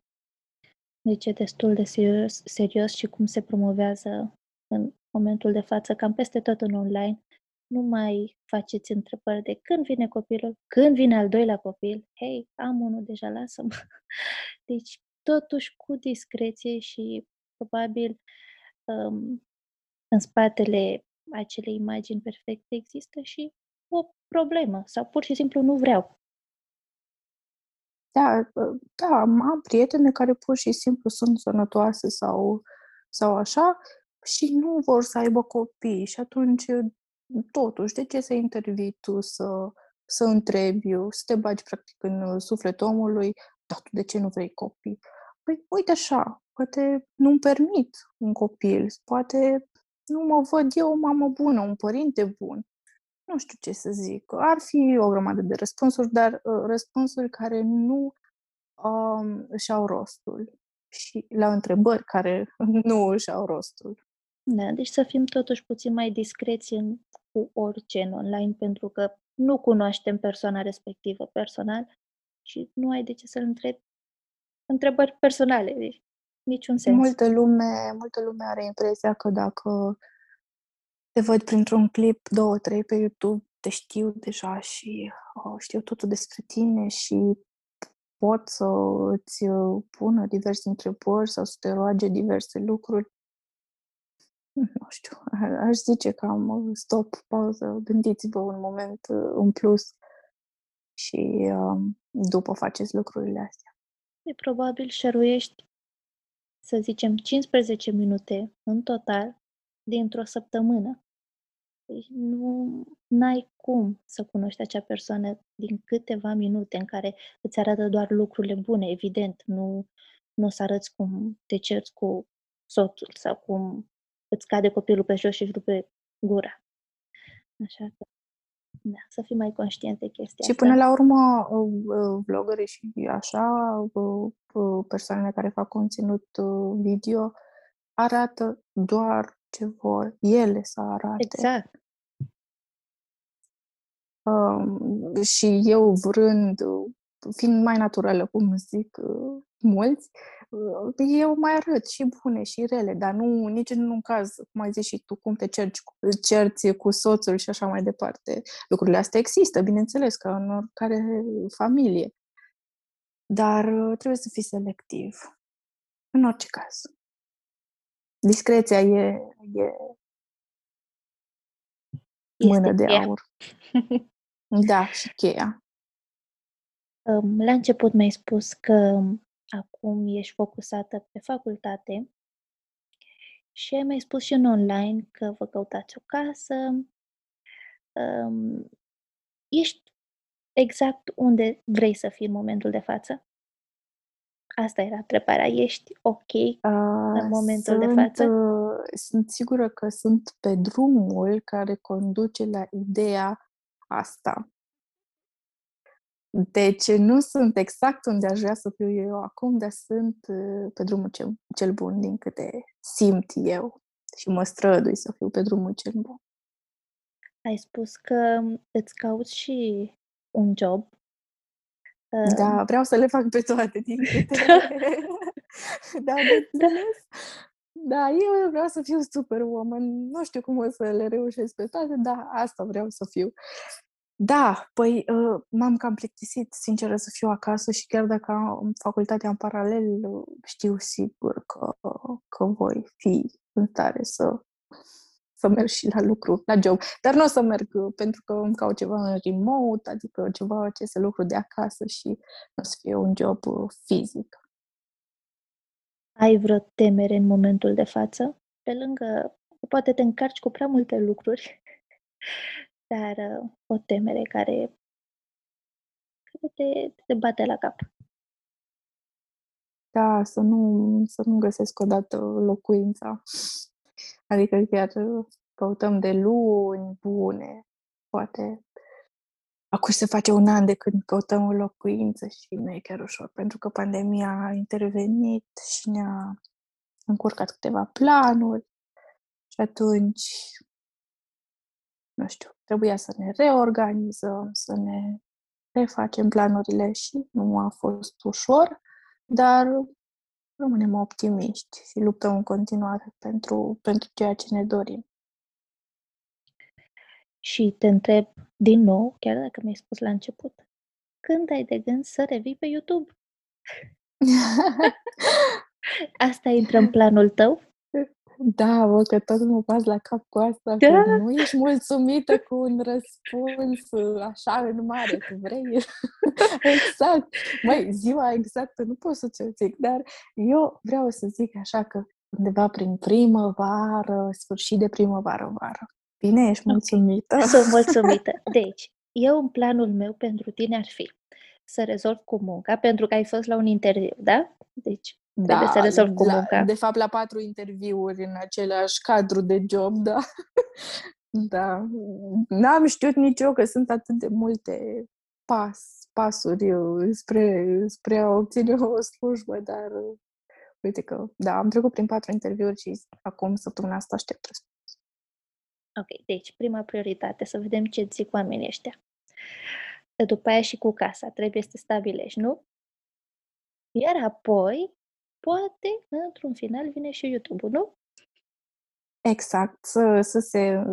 Deci e destul de serios, serios și cum se promovează în momentul de față, cam peste tot în online, nu mai faceți întrebări de când vine copilul, când vine al doilea copil, hei, am unul deja, lasă-mă. Deci, totuși cu discreție și probabil um, în spatele acelei imagini perfecte există și o problemă sau pur și simplu nu vreau. Da, da, am prietene care pur și simplu sunt sănătoase sau, sau așa și nu vor să aibă copii și atunci totuși, de ce să intervii tu să, să întrebi, să te bagi practic în sufletul omului, dar tu de ce nu vrei copii? Păi, uite așa, poate nu-mi permit un copil, poate nu mă văd eu o mamă bună, un părinte bun. Nu știu ce să zic. Ar fi o grămadă de răspunsuri, dar uh, răspunsuri care nu um, își au rostul. Și la întrebări care nu își au rostul. Da, deci să fim totuși puțin mai discreți în, cu orice în online, pentru că nu cunoaștem persoana respectivă personal și nu ai de ce să-l întrebi întrebări personale. Deci, niciun sens. Multă lume, multă lume are impresia că dacă te văd printr-un clip, două, trei pe YouTube, te știu deja și oh, știu totul despre tine și pot să îți pună diverse întrebări sau să te roage diverse lucruri nu știu, aș zice că am stop, pauză, gândiți-vă un moment uh, în plus și um, după faceți lucrurile astea. E probabil șeruiești, să zicem, 15 minute în total dintr-o săptămână. Deci nu ai cum să cunoști acea persoană din câteva minute în care îți arată doar lucrurile bune, evident, nu, nu o să arăți cum te cerți cu soțul sau cum îți cade copilul pe jos și își rupe gura. Așa că, da, să fii mai conștient de chestia Și până la urmă, uh, uh, vlogării și așa, uh, persoanele care fac conținut video, arată doar ce vor ele să arate. Exact. Um, și eu vrând, fiind mai naturală, cum zic uh, mulți, uh, eu mai arăt și bune și rele, dar nu nici în un caz, cum ai zis și tu, cum te cerci, cerți cu soțul și așa mai departe. Lucrurile astea există, bineînțeles, ca în oricare familie. Dar uh, trebuie să fii selectiv. În orice caz. Discreția e, e mână de aur. da, și cheia. La început mi-ai spus că acum ești focusată pe facultate și ai mai spus și în online că vă căutați o casă. Ești exact unde vrei să fii în momentul de față? Asta era întrebarea. Ești ok uh, în momentul sunt, de față? Uh, sunt sigură că sunt pe drumul care conduce la ideea asta. Deci nu sunt exact unde aș vrea să fiu eu acum, dar sunt uh, pe drumul cel, cel bun din câte simt eu și mă strădui să fiu pe drumul cel bun. Ai spus că îți cauți și un job. Da, vreau să le fac pe toate din câte... da, da. Da, eu vreau să fiu superwoman. Nu știu cum o să le reușesc pe toate, dar asta vreau să fiu. Da, păi uh, m-am cam plictisit, sinceră să fiu acasă și chiar dacă am facultatea în paralel, uh, știu sigur că, că voi fi în stare să, să merg și la lucru, la job. Dar nu o să merg uh, pentru că îmi caut ceva în remote, adică ceva ce să lucru de acasă și nu o să fie un job fizic. Ai vreo temere în momentul de față? Pe lângă, poate te încarci cu prea multe lucruri dar uh, o temere care, care te, te bate la cap. Da, să nu, să nu găsesc odată locuința. Adică chiar uh, căutăm de luni bune, poate. Acum se face un an de când căutăm o locuință și nu e chiar ușor, pentru că pandemia a intervenit și ne-a încurcat câteva planuri și atunci nu știu, trebuia să ne reorganizăm, să ne refacem planurile și nu a fost ușor, dar rămânem optimiști și luptăm în continuare pentru, pentru ceea ce ne dorim. Și te întreb din nou, chiar dacă mi-ai spus la început, când ai de gând să revii pe YouTube? Asta intră în planul tău? Da, bă, că tot mă pas la cap cu asta, da? că nu ești mulțumită cu un răspuns uh, așa în mare, tu vrei? exact. Măi, ziua exactă nu pot să ți-o zic, dar eu vreau să zic așa că undeva prin primăvară, sfârșit de primăvară, vară. Bine, ești mulțumită? Okay. Sunt mulțumită. Deci, eu în planul meu pentru tine ar fi să rezolv cu munca, pentru că ai fost la un interviu, da? Deci, Trebuie da, să rezolv cu munca. de fapt, la patru interviuri în același cadru de job, da. da. N-am știut nici eu că sunt atât de multe pas, pasuri uh, spre, spre a obține o slujbă, dar uh, uite că, da, am trecut prin patru interviuri și acum, săptămâna asta, aștept răspuns. Ok, deci prima prioritate, să vedem ce zic oamenii ăștia. După aia și cu casa, trebuie să stabilești, nu? Iar apoi poate, într-un final, vine și YouTube-ul, nu? Exact, să, să se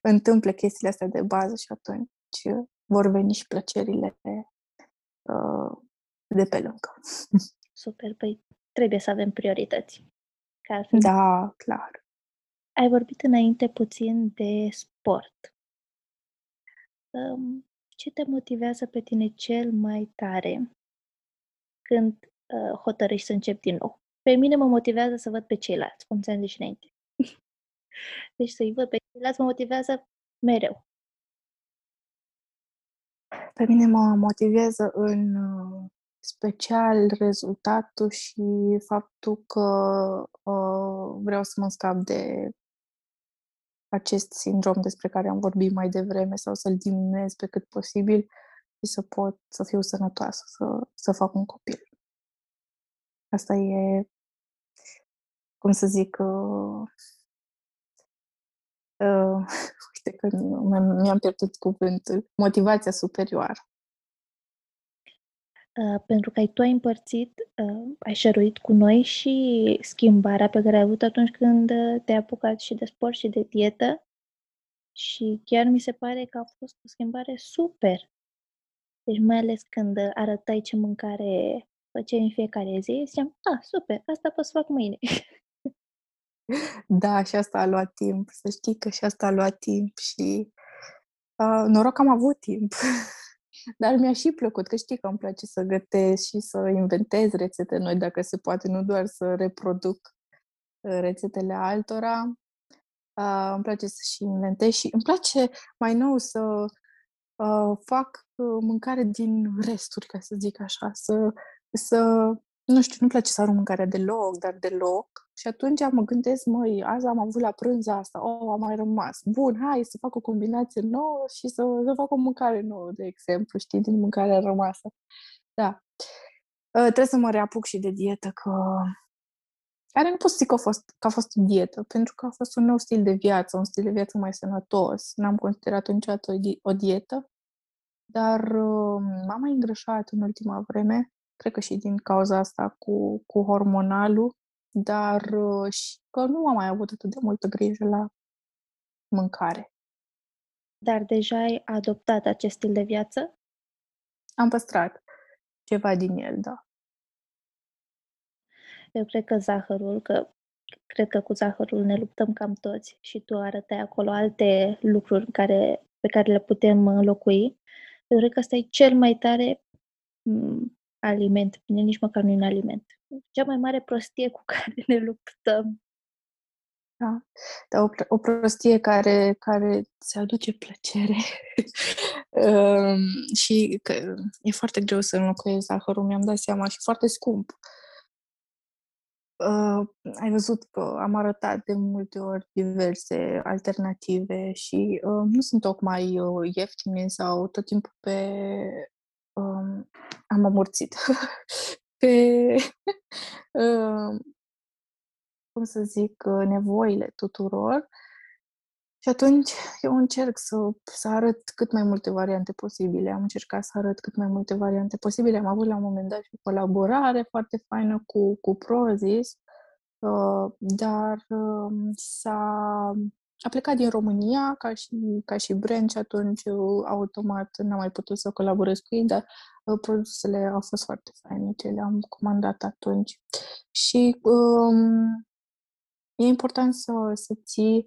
întâmple chestiile astea de bază și atunci vor veni și plăcerile uh, de pe lângă. Super, păi trebuie să avem priorități. Ca Da, clar. Ai vorbit înainte puțin de sport. Um, ce te motivează pe tine cel mai tare când uh, hotărăști să încep din nou. Pe mine mă motivează să văd pe ceilalți, cum ți-am zis înainte. deci să-i văd pe ceilalți mă motivează mereu. Pe mine mă motivează în uh, special rezultatul și faptul că uh, vreau să mă scap de acest sindrom despre care am vorbit mai devreme sau să-l diminuez pe cât posibil și să pot să fiu sănătoasă, să, să fac un copil. Asta e, cum să zic, uh, uh, este că mi-am pierdut cuvântul. Motivația superioară. Uh, pentru că ai tu ai împărțit, uh, ai șăruit cu noi și schimbarea pe care ai avut atunci când uh, te-ai apucat și de sport și de dietă și chiar mi se pare că a fost o schimbare super. Deci mai ales când arătai ce mâncare făceai în fiecare zi, ziceam, a, super, asta pot să fac mâine. Da, și asta a luat timp. Să știi că și asta a luat timp și uh, noroc că am avut timp. Dar mi-a și plăcut, că știi că îmi place să gătesc și să inventez rețete noi, dacă se poate, nu doar să reproduc uh, rețetele altora. Uh, îmi place să și inventez și îmi place mai nou să uh, fac uh, mâncare din resturi, ca să zic așa, să, să nu știu, nu-mi place să arunc mâncarea deloc, dar deloc. Și atunci mă gândesc, măi, azi am avut la prânz asta, oh, a mai rămas. Bun, hai să fac o combinație nouă și să, să fac o mâncare nouă, de exemplu, știi, din mâncarea rămasă. Da. Uh, trebuie să mă reapuc și de dietă, că care nu pot să zic că a, fost, că a fost o dietă, pentru că a fost un nou stil de viață, un stil de viață mai sănătos. N-am considerat niciodată o, o dietă, dar uh, m-am mai îngrășat în ultima vreme, cred că și din cauza asta cu, cu hormonalul, dar uh, și că nu am mai avut atât de multă grijă la mâncare. Dar deja ai adoptat acest stil de viață? Am păstrat ceva din el, da. Eu cred că zahărul, că cred că cu zahărul ne luptăm cam toți și tu arătai acolo alte lucruri care, pe care le putem înlocui. Eu cred că ăsta e cel mai tare mm, aliment. Bine, nici măcar nu e un aliment. Cea mai mare prostie cu care ne luptăm. Da, dar o, o prostie care, care ți aduce plăcere um, și că e foarte greu să înlocuiesc zahărul, mi-am dat seama, și foarte scump. Uh, ai văzut că am arătat de multe ori diverse alternative și uh, nu sunt tocmai uh, ieftine sau tot timpul pe um, am amorțit pe, um, cum să zic, nevoile tuturor. Și atunci eu încerc să, să arăt cât mai multe variante posibile. Am încercat să arăt cât mai multe variante posibile. Am avut la un moment dat și o colaborare foarte faină cu, cu Prozis, uh, dar uh, s-a a plecat din România ca și, ca și brand și atunci uh, automat n-am mai putut să colaborez cu ei, dar uh, produsele au fost foarte faine, ce le-am comandat atunci. Și um, e important să, să ții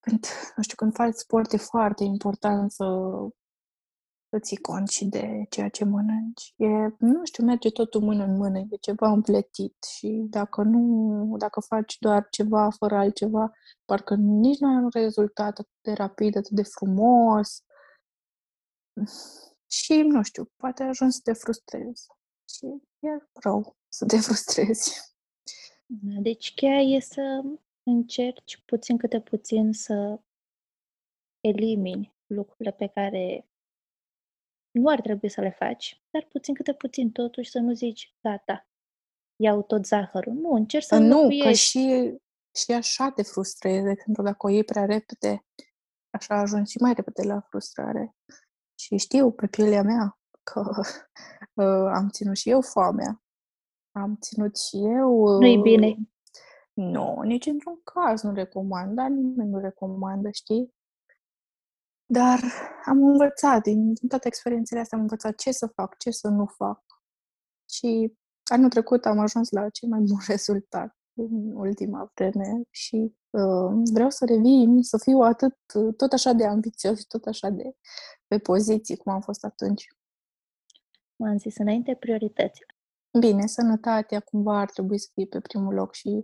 când, nu știu, când faci sport e foarte important să să ții cont și de ceea ce mănânci. E, nu știu, merge totul mână în mână, e ceva împletit și dacă nu, dacă faci doar ceva fără altceva, parcă nici nu ai un rezultat atât de rapid, atât de frumos și, nu știu, poate ajungi să te frustrezi și e rău să te frustrezi. Da, deci cheia e să încerci puțin câte puțin să elimini lucrurile pe care nu ar trebui să le faci, dar puțin câte puțin totuși să nu zici, gata, iau tot zahărul. Nu, încerci să Nu, că și, și așa te frustrezi. De exemplu, dacă o iei prea repede, așa ajungi și mai repede la frustrare. Și știu pe pielea mea că uh, am ținut și eu foamea. Am ținut și eu... Uh, Nu-i bine. Nu, nici într-un caz nu recomand, dar nimeni nu recomandă, știi? Dar am învățat, din, din toate experiențele astea am învățat ce să fac, ce să nu fac. Și anul trecut am ajuns la cel mai bun rezultat în ultima vreme și uh, vreau să revin, să fiu atât, tot așa de ambițios și tot așa de pe poziții cum am fost atunci. M-am zis înainte priorități. Bine, sănătatea cumva ar trebui să fie pe primul loc și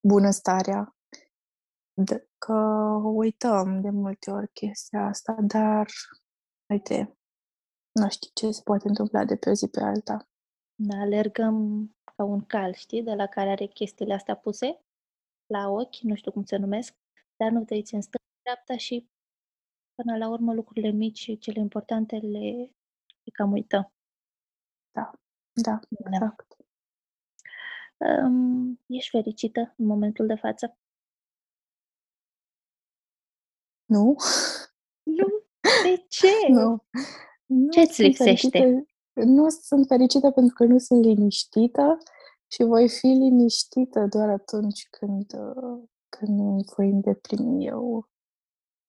bunăstarea de, că uităm de multe ori chestia asta, dar, uite, nu știu ce se poate întâmpla de pe o zi pe alta. Da, alergăm ca un cal, știi, de la care are chestiile astea puse la ochi, nu știu cum se numesc, dar nu te uiți în stânga, dreapta și până la urmă lucrurile mici și cele importante le, le cam uităm. Da, da, da. exact. Da. Um, ești fericită în momentul de față? Nu? Nu? De ce? Nu. Nu Ce-ți sunt lipsește? fericită nu sunt fericită pentru că nu sunt liniștită și voi fi liniștită doar atunci când, uh, când îmi voi îndeplini eu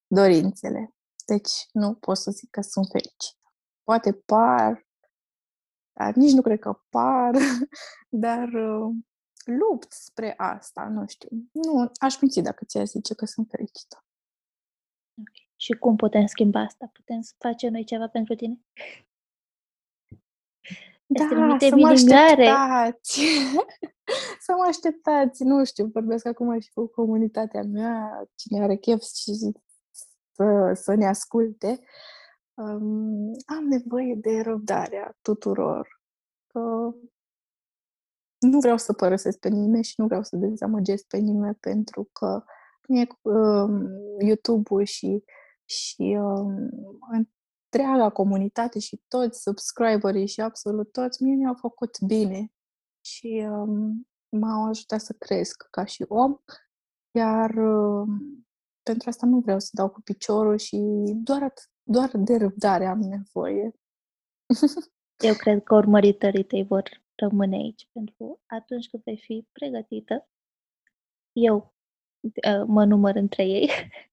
dorințele. Deci nu pot să zic că sunt fericită. Poate par, dar nici nu cred că par, dar uh, lupt spre asta, nu știu. Nu, aș minți dacă ți-a zice că sunt fericită. Și cum putem schimba asta? Putem să facem noi ceva pentru tine? Da, trimite să mă biligare. așteptați! să mă așteptați! Nu știu, vorbesc acum și cu comunitatea mea, cine are chef și să, să ne asculte. Um, am nevoie de răbdarea tuturor. Că nu vreau să părăsesc pe nimeni și nu vreau să dezamăgesc pe nimeni pentru că mie um, YouTube-ul și, și um, întreaga comunitate și toți subscriberii și absolut toți mie mi-au făcut bine și um, m-au ajutat să cresc ca și om, iar um, pentru asta nu vreau să dau cu piciorul și doar, doar de răbdare am nevoie. Eu cred că urmăritorii tăi vor rămâne aici pentru atunci când vei fi pregătită. Eu uh, mă număr între ei,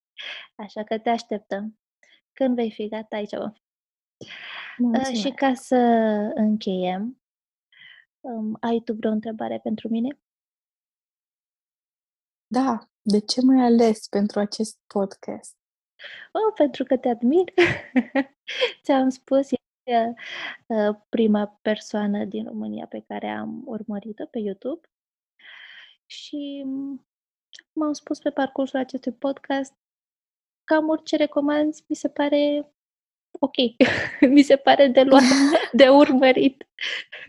așa că te așteptăm. Când vei fi gata, aici vom fi. Și ca să încheiem, um, ai tu vreo întrebare pentru mine? Da. De ce m-ai ales pentru acest podcast? Oh, pentru că te admir. Ți-am spus, este uh, prima persoană din România pe care am urmărit-o pe YouTube și m-am spus pe parcursul acestui podcast cam orice recomanzi mi se pare ok. mi se pare de luat, de urmărit.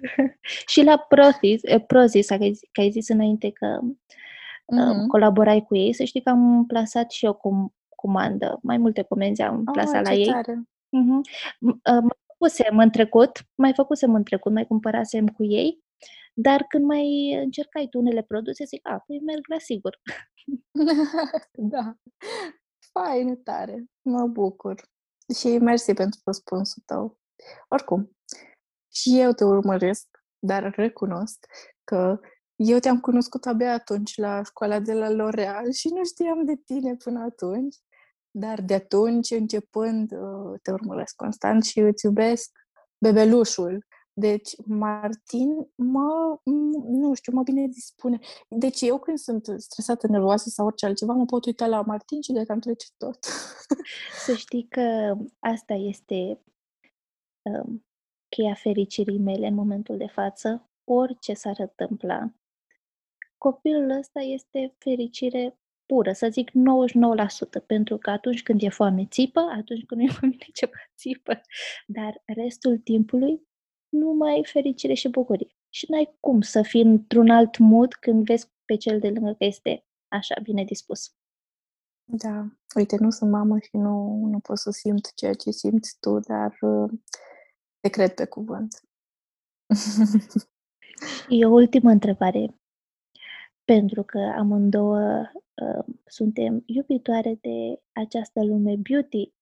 și la Prozis, eh, Prozis că, ai, că ai zis înainte că mm-hmm. colaborai cu ei, să știi că am plasat și eu cu comandă. Mai multe comenzi am oh, plasat la ei. Tare. Mm-hmm. Mai făcusem în trecut, mai făcusem în trecut, mai cumpărasem cu ei, dar când mai încercai tu unele produse, zic, a, păi merg la sigur. da, fain, tare, mă bucur. Și mersi pentru răspunsul tău. Oricum, și eu te urmăresc, dar recunosc că eu te-am cunoscut abia atunci la școala de la L'Oreal și nu știam de tine până atunci, dar de atunci, începând, uh, te urmăresc constant și îți iubesc bebelușul. Deci, Martin mă, nu știu, mă bine dispune. Deci eu când sunt stresată, nervoasă sau orice altceva, mă pot uita la Martin și de cam trece tot. Să știi că asta este um, cheia fericirii mele în momentul de față. Orice s-ar întâmpla, copilul ăsta este fericire pură, să zic 99%, pentru că atunci când e foame țipă, atunci când nu e foame ceva țipă, dar restul timpului numai fericire și bucurie. Și n-ai cum să fii într-un alt mood când vezi pe cel de lângă că este așa bine dispus. Da, uite, nu sunt mamă și nu, nu pot să simt ceea ce simți tu, dar uh, te cred pe cuvânt. Și o ultimă întrebare pentru că amândouă uh, suntem iubitoare de această lume beauty,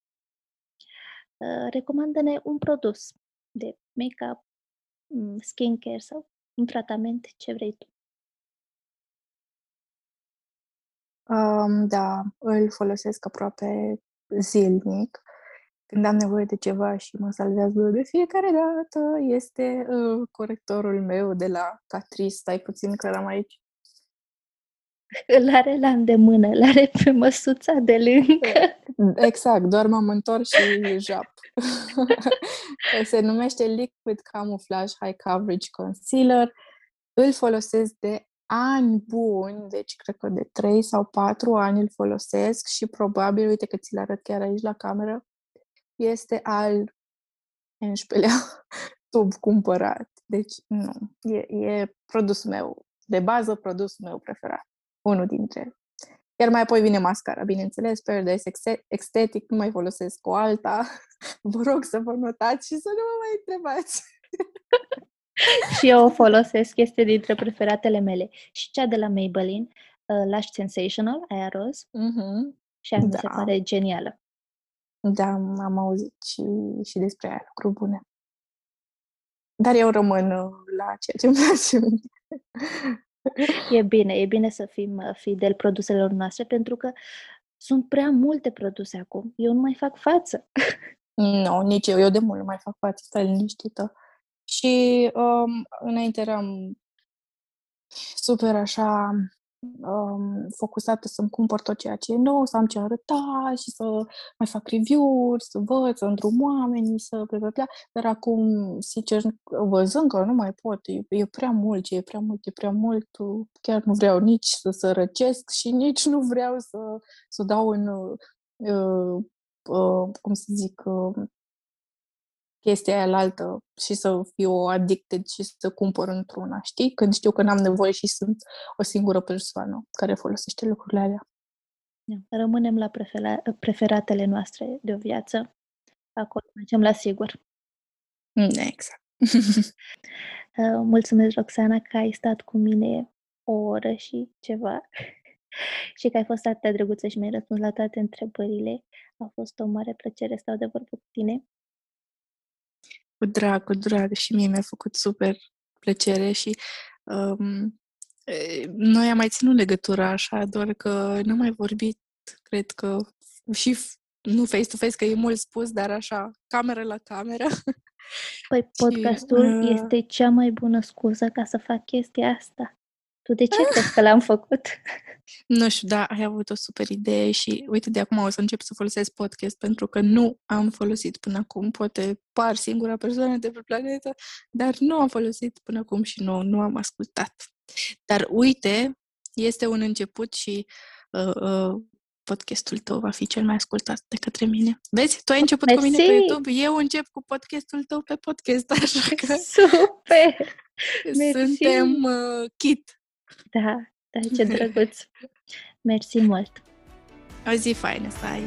uh, recomandă-ne un produs de make-up, mm, skincare sau un tratament, ce vrei tu. Um, da, îl folosesc aproape zilnic. Când am nevoie de ceva și mă salvează de fiecare dată, este uh, corectorul meu de la Catrice. Stai puțin că l-am aici. Îl are la îndemână, îl are pe măsuța de lângă. Exact, doar m-am întors și jap. Se numește Liquid Camouflage High Coverage Concealer. Îl folosesc de ani buni, deci cred că de 3 sau 4 ani îl folosesc și probabil, uite că ți-l arăt chiar aici la cameră, este al 11-lea tub cumpărat. Deci, nu, e, e produsul meu, de bază, produsul meu preferat unul dintre ele. Iar mai apoi vine mascara, bineînțeles, Paradise Ecstatic, nu mai folosesc o alta. Vă rog să vă notați și să nu mă mai întrebați. și eu o folosesc, este dintre preferatele mele. Și cea de la Maybelline, uh, Lash Sensational, aia roz. Mm-hmm. Și aia mi se Da. pare genială. Da, am auzit și, și despre aia, lucruri bune. Dar eu rămân uh, la ceea ce îmi place mie. E bine, e bine să fim uh, fideli produselor noastre, pentru că sunt prea multe produse acum. Eu nu mai fac față. Nu, nici eu. Eu de mult nu mai fac față, stai liniștită. Și um, înainte eram super așa um, focusată să-mi cumpăr tot ceea ce e nou, să am ce arăta și să mai fac review-uri, să văd, să îndrum oamenii, să bla bla bla. Dar acum, sincer, văzând că nu mai pot, e, e prea mult, ce e prea mult, e prea mult, chiar nu vreau nici să sărăcesc și nici nu vreau să, să dau în, uh, uh, cum să zic, uh, chestia aia la altă și să fiu addicted și să cumpăr într-una, știi? Când știu că n-am nevoie și sunt o singură persoană care folosește lucrurile alea. Da, Rămânem la prefera- preferatele noastre de o viață. Acolo mergem la sigur. Exact. Uh, Mulțumesc, Roxana, că ai stat cu mine o oră și ceva și că ai fost atât de drăguță și mi-ai răspuns la toate întrebările. A fost o mare plăcere să stau de vorbă cu tine. Cu drag, cu drag. Și mie mi-a făcut super plăcere și um, e, noi am mai ținut legătura așa, doar că n-am mai vorbit, cred că și f- nu face-to-face, că e mult spus, dar așa, cameră la cameră. Păi podcastul uh, este cea mai bună scuză ca să fac chestia asta. Tu de ce crezi că l-am făcut? Nu știu, da, ai avut o super idee și uite, de acum o să încep să folosesc podcast pentru că nu am folosit până acum. Poate par singura persoană de pe planetă, dar nu am folosit până acum și nu, nu am ascultat. Dar uite, este un început și uh, uh, podcastul tău va fi cel mai ascultat de către mine. Vezi? Tu ai început cu mine pe Mersi! YouTube, eu încep cu podcastul tău pe podcast, așa că Super! Mersi! suntem uh, kit. Da, da, ce drăguț! Mersi mult! O zi faină să ai!